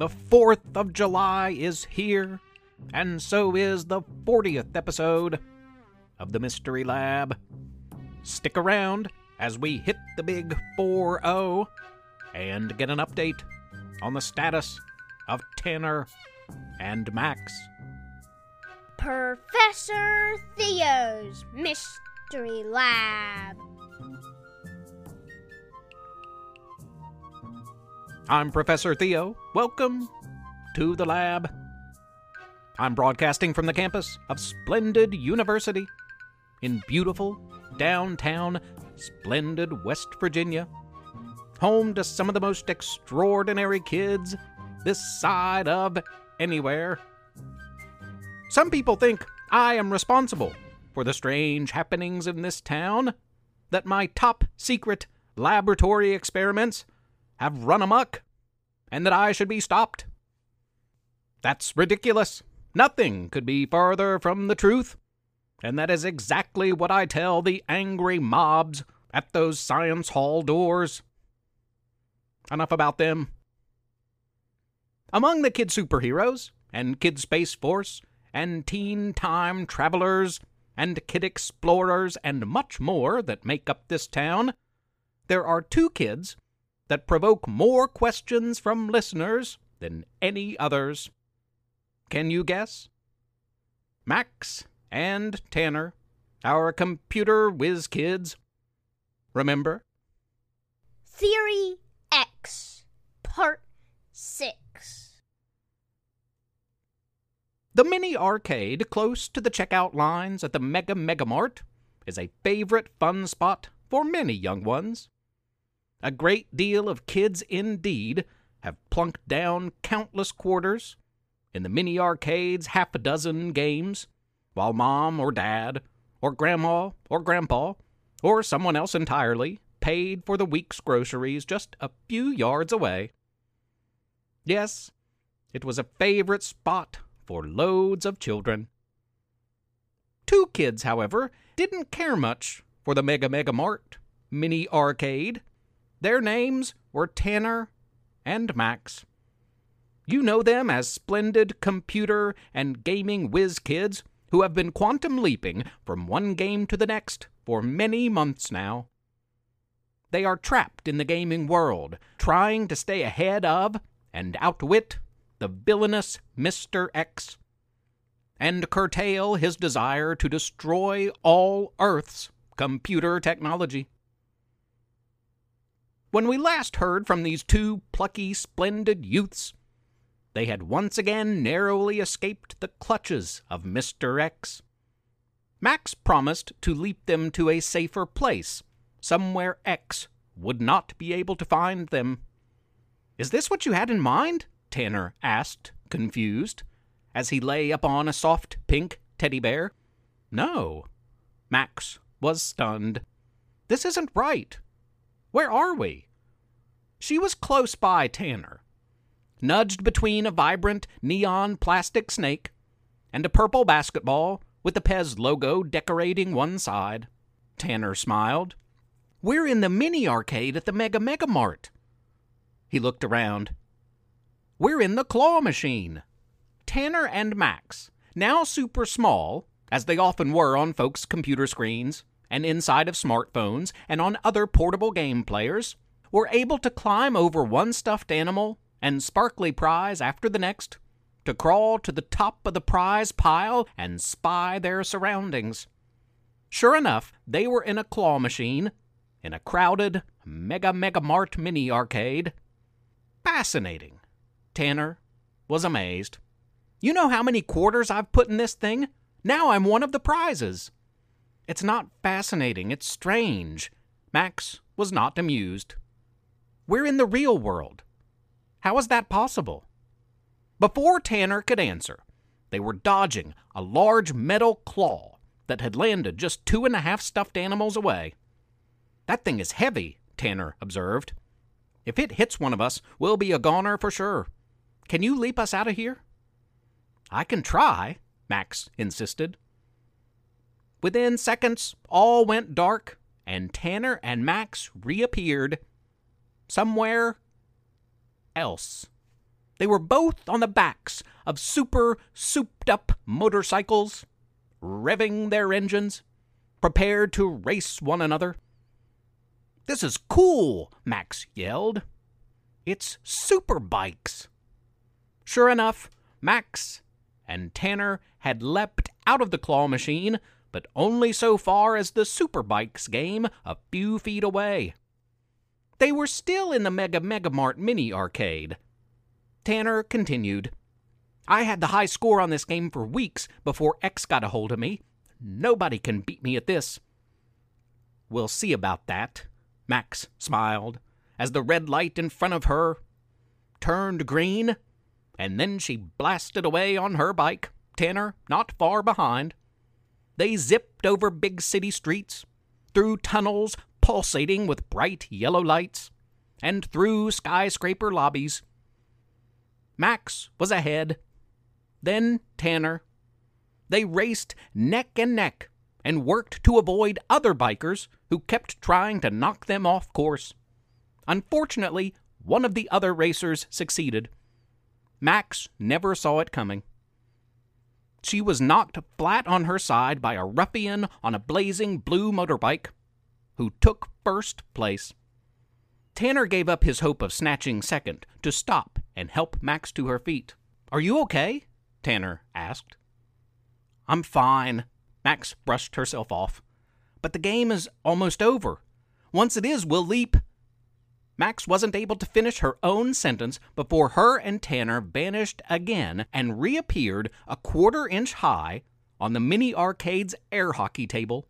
The 4th of July is here, and so is the 40th episode of the Mystery Lab. Stick around as we hit the big 4 0 and get an update on the status of Tanner and Max. Professor Theo's Mystery Lab. I'm Professor Theo. Welcome to the lab. I'm broadcasting from the campus of Splendid University in beautiful downtown Splendid West Virginia, home to some of the most extraordinary kids this side of anywhere. Some people think I am responsible for the strange happenings in this town, that my top secret laboratory experiments have run amuck, and that I should be stopped. That's ridiculous. Nothing could be farther from the truth. And that is exactly what I tell the angry mobs at those science hall doors. Enough about them. Among the kid superheroes, and kid space force, and teen time travelers, and kid explorers, and much more that make up this town, there are two kids that provoke more questions from listeners than any others. Can you guess? Max and Tanner, our computer whiz kids. Remember? Theory X, Part 6. The mini arcade close to the checkout lines at the Mega Mega Mart is a favorite fun spot for many young ones. A great deal of kids indeed have plunked down countless quarters in the mini arcade's half a dozen games, while mom or dad, or grandma or grandpa, or someone else entirely paid for the week's groceries just a few yards away. Yes, it was a favorite spot for loads of children. Two kids, however, didn't care much for the Mega Mega Mart mini arcade. Their names were Tanner and Max. You know them as splendid computer and gaming whiz kids who have been quantum leaping from one game to the next for many months now. They are trapped in the gaming world, trying to stay ahead of and outwit the villainous Mr. X, and curtail his desire to destroy all Earth's computer technology. When we last heard from these two plucky, splendid youths, they had once again narrowly escaped the clutches of Mr. X. Max promised to leap them to a safer place, somewhere X would not be able to find them. Is this what you had in mind? Tanner asked, confused, as he lay upon a soft pink teddy bear. No. Max was stunned. This isn't right. Where are we? She was close by Tanner, nudged between a vibrant neon plastic snake and a purple basketball with the Pez logo decorating one side. Tanner smiled. We're in the mini arcade at the Mega Mega Mart. He looked around. We're in the claw machine. Tanner and Max, now super small, as they often were on folks' computer screens and inside of smartphones and on other portable game players, were able to climb over one stuffed animal and sparkly prize after the next, to crawl to the top of the prize pile and spy their surroundings. Sure enough, they were in a claw machine, in a crowded Mega Mega Mart mini arcade. Fascinating. Tanner was amazed. You know how many quarters I've put in this thing? Now I'm one of the prizes. It's not fascinating, it's strange. Max was not amused. We're in the real world. How is that possible? Before Tanner could answer, they were dodging a large metal claw that had landed just two and a half stuffed animals away. That thing is heavy, Tanner observed. If it hits one of us, we'll be a goner for sure. Can you leap us out of here? I can try, Max insisted. Within seconds, all went dark, and Tanner and Max reappeared somewhere else. They were both on the backs of super souped up motorcycles, revving their engines, prepared to race one another. This is cool, Max yelled. It's super bikes. Sure enough, Max and Tanner had leapt out of the claw machine, but only so far as the Superbikes game a few feet away. They were still in the Mega Megamart mini arcade. Tanner continued. I had the high score on this game for weeks before X got a hold of me. Nobody can beat me at this. We'll see about that, Max smiled, as the red light in front of her turned green, and then she blasted away on her bike, Tanner not far behind. They zipped over big city streets, through tunnels pulsating with bright yellow lights, and through skyscraper lobbies. Max was ahead, then Tanner. They raced neck and neck and worked to avoid other bikers who kept trying to knock them off course. Unfortunately, one of the other racers succeeded. Max never saw it coming. She was knocked flat on her side by a ruffian on a blazing blue motorbike who took first place. Tanner gave up his hope of snatching second to stop and help Max to her feet. Are you okay? Tanner asked. I'm fine. Max brushed herself off. But the game is almost over. Once it is, we'll leap. Max wasn't able to finish her own sentence before her and Tanner vanished again and reappeared a quarter inch high on the mini arcade's air hockey table.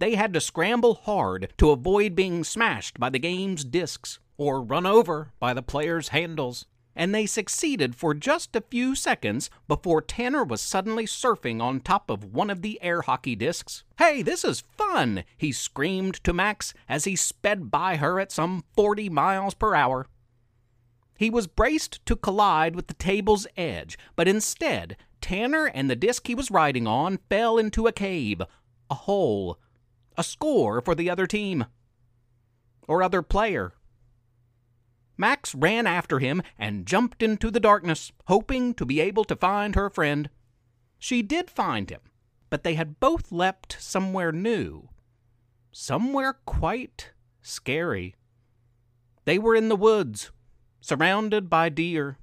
They had to scramble hard to avoid being smashed by the game's discs or run over by the players' handles and they succeeded for just a few seconds before Tanner was suddenly surfing on top of one of the air hockey discs. Hey, this is fun! he screamed to Max as he sped by her at some 40 miles per hour. He was braced to collide with the table's edge, but instead, Tanner and the disc he was riding on fell into a cave, a hole, a score for the other team. Or other player. Max ran after him and jumped into the darkness, hoping to be able to find her friend. She did find him, but they had both leapt somewhere new. Somewhere quite scary. They were in the woods, surrounded by deer.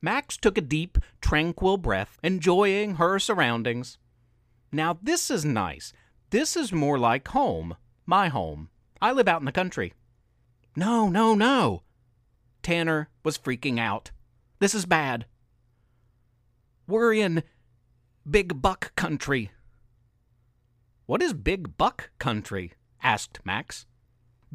Max took a deep, tranquil breath, enjoying her surroundings. Now, this is nice. This is more like home, my home. I live out in the country. No, no, no. Tanner was freaking out. This is bad. We're in Big Buck Country. What is Big Buck Country? asked Max.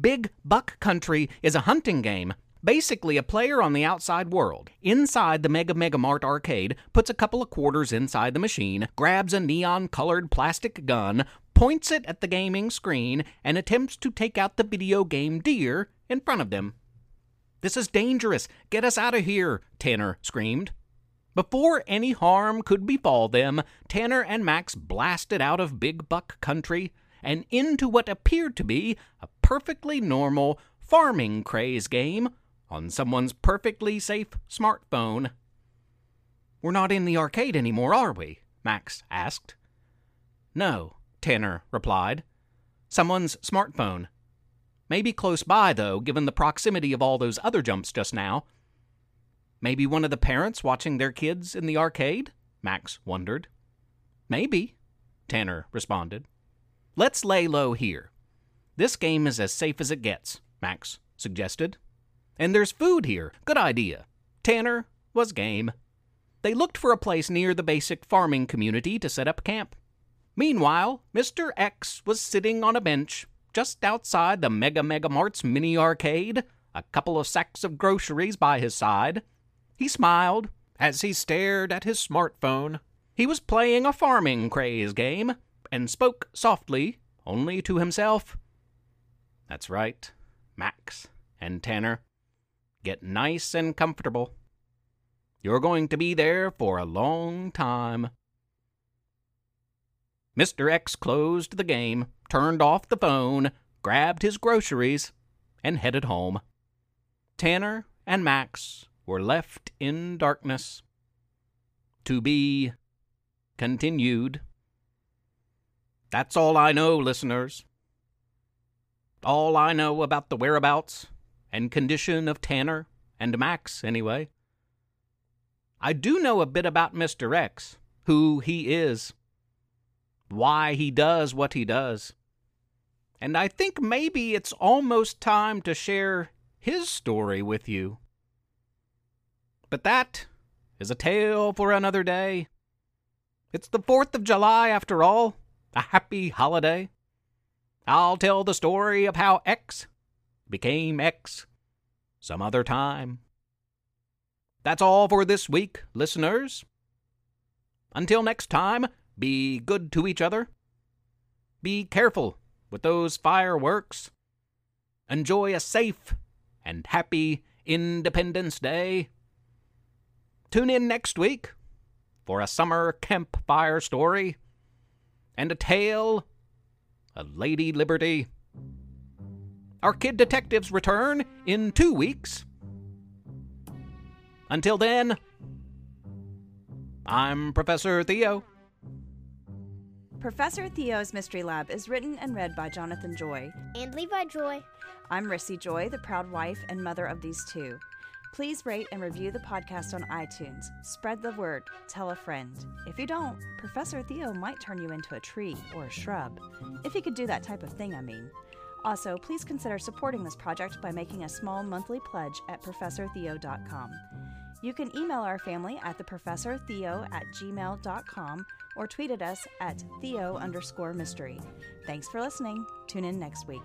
Big Buck Country is a hunting game. Basically, a player on the outside world, inside the Mega Mega Mart arcade, puts a couple of quarters inside the machine, grabs a neon colored plastic gun, points it at the gaming screen, and attempts to take out the video game deer in front of them. This is dangerous. Get us out of here, Tanner screamed. Before any harm could befall them, Tanner and Max blasted out of Big Buck Country and into what appeared to be a perfectly normal farming craze game on someone's perfectly safe smartphone. We're not in the arcade anymore, are we? Max asked. No, Tanner replied. Someone's smartphone. Maybe close by, though, given the proximity of all those other jumps just now. Maybe one of the parents watching their kids in the arcade? Max wondered. Maybe, Tanner responded. Let's lay low here. This game is as safe as it gets, Max suggested. And there's food here. Good idea. Tanner was game. They looked for a place near the basic farming community to set up camp. Meanwhile, Mr. X was sitting on a bench just outside the Mega Mega Mart's mini arcade, a couple of sacks of groceries by his side. He smiled as he stared at his smartphone. He was playing a farming craze game and spoke softly, only to himself. That's right, Max and Tanner. Get nice and comfortable. You're going to be there for a long time. Mr. X closed the game, turned off the phone, grabbed his groceries, and headed home. Tanner and Max were left in darkness. To be continued. That's all I know, listeners. All I know about the whereabouts and condition of Tanner and Max, anyway. I do know a bit about Mr. X, who he is, why he does what he does. And I think maybe it's almost time to share his story with you. But that is a tale for another day. It's the 4th of July, after all. A happy holiday. I'll tell the story of how X became X some other time. That's all for this week, listeners. Until next time, be good to each other. Be careful with those fireworks. Enjoy a safe and happy Independence Day. Tune in next week for a summer campfire story and a tale of Lady Liberty. Our kid detectives return in two weeks. Until then, I'm Professor Theo. Professor Theo's Mystery Lab is written and read by Jonathan Joy. And Levi Joy. I'm Rissy Joy, the proud wife and mother of these two. Please rate and review the podcast on iTunes. Spread the word. Tell a friend. If you don't, Professor Theo might turn you into a tree or a shrub. If he could do that type of thing, I mean. Also, please consider supporting this project by making a small monthly pledge at ProfessorTheo.com. You can email our family at theprofessortheo at gmail.com or tweet at us at theo underscore mystery. Thanks for listening. Tune in next week.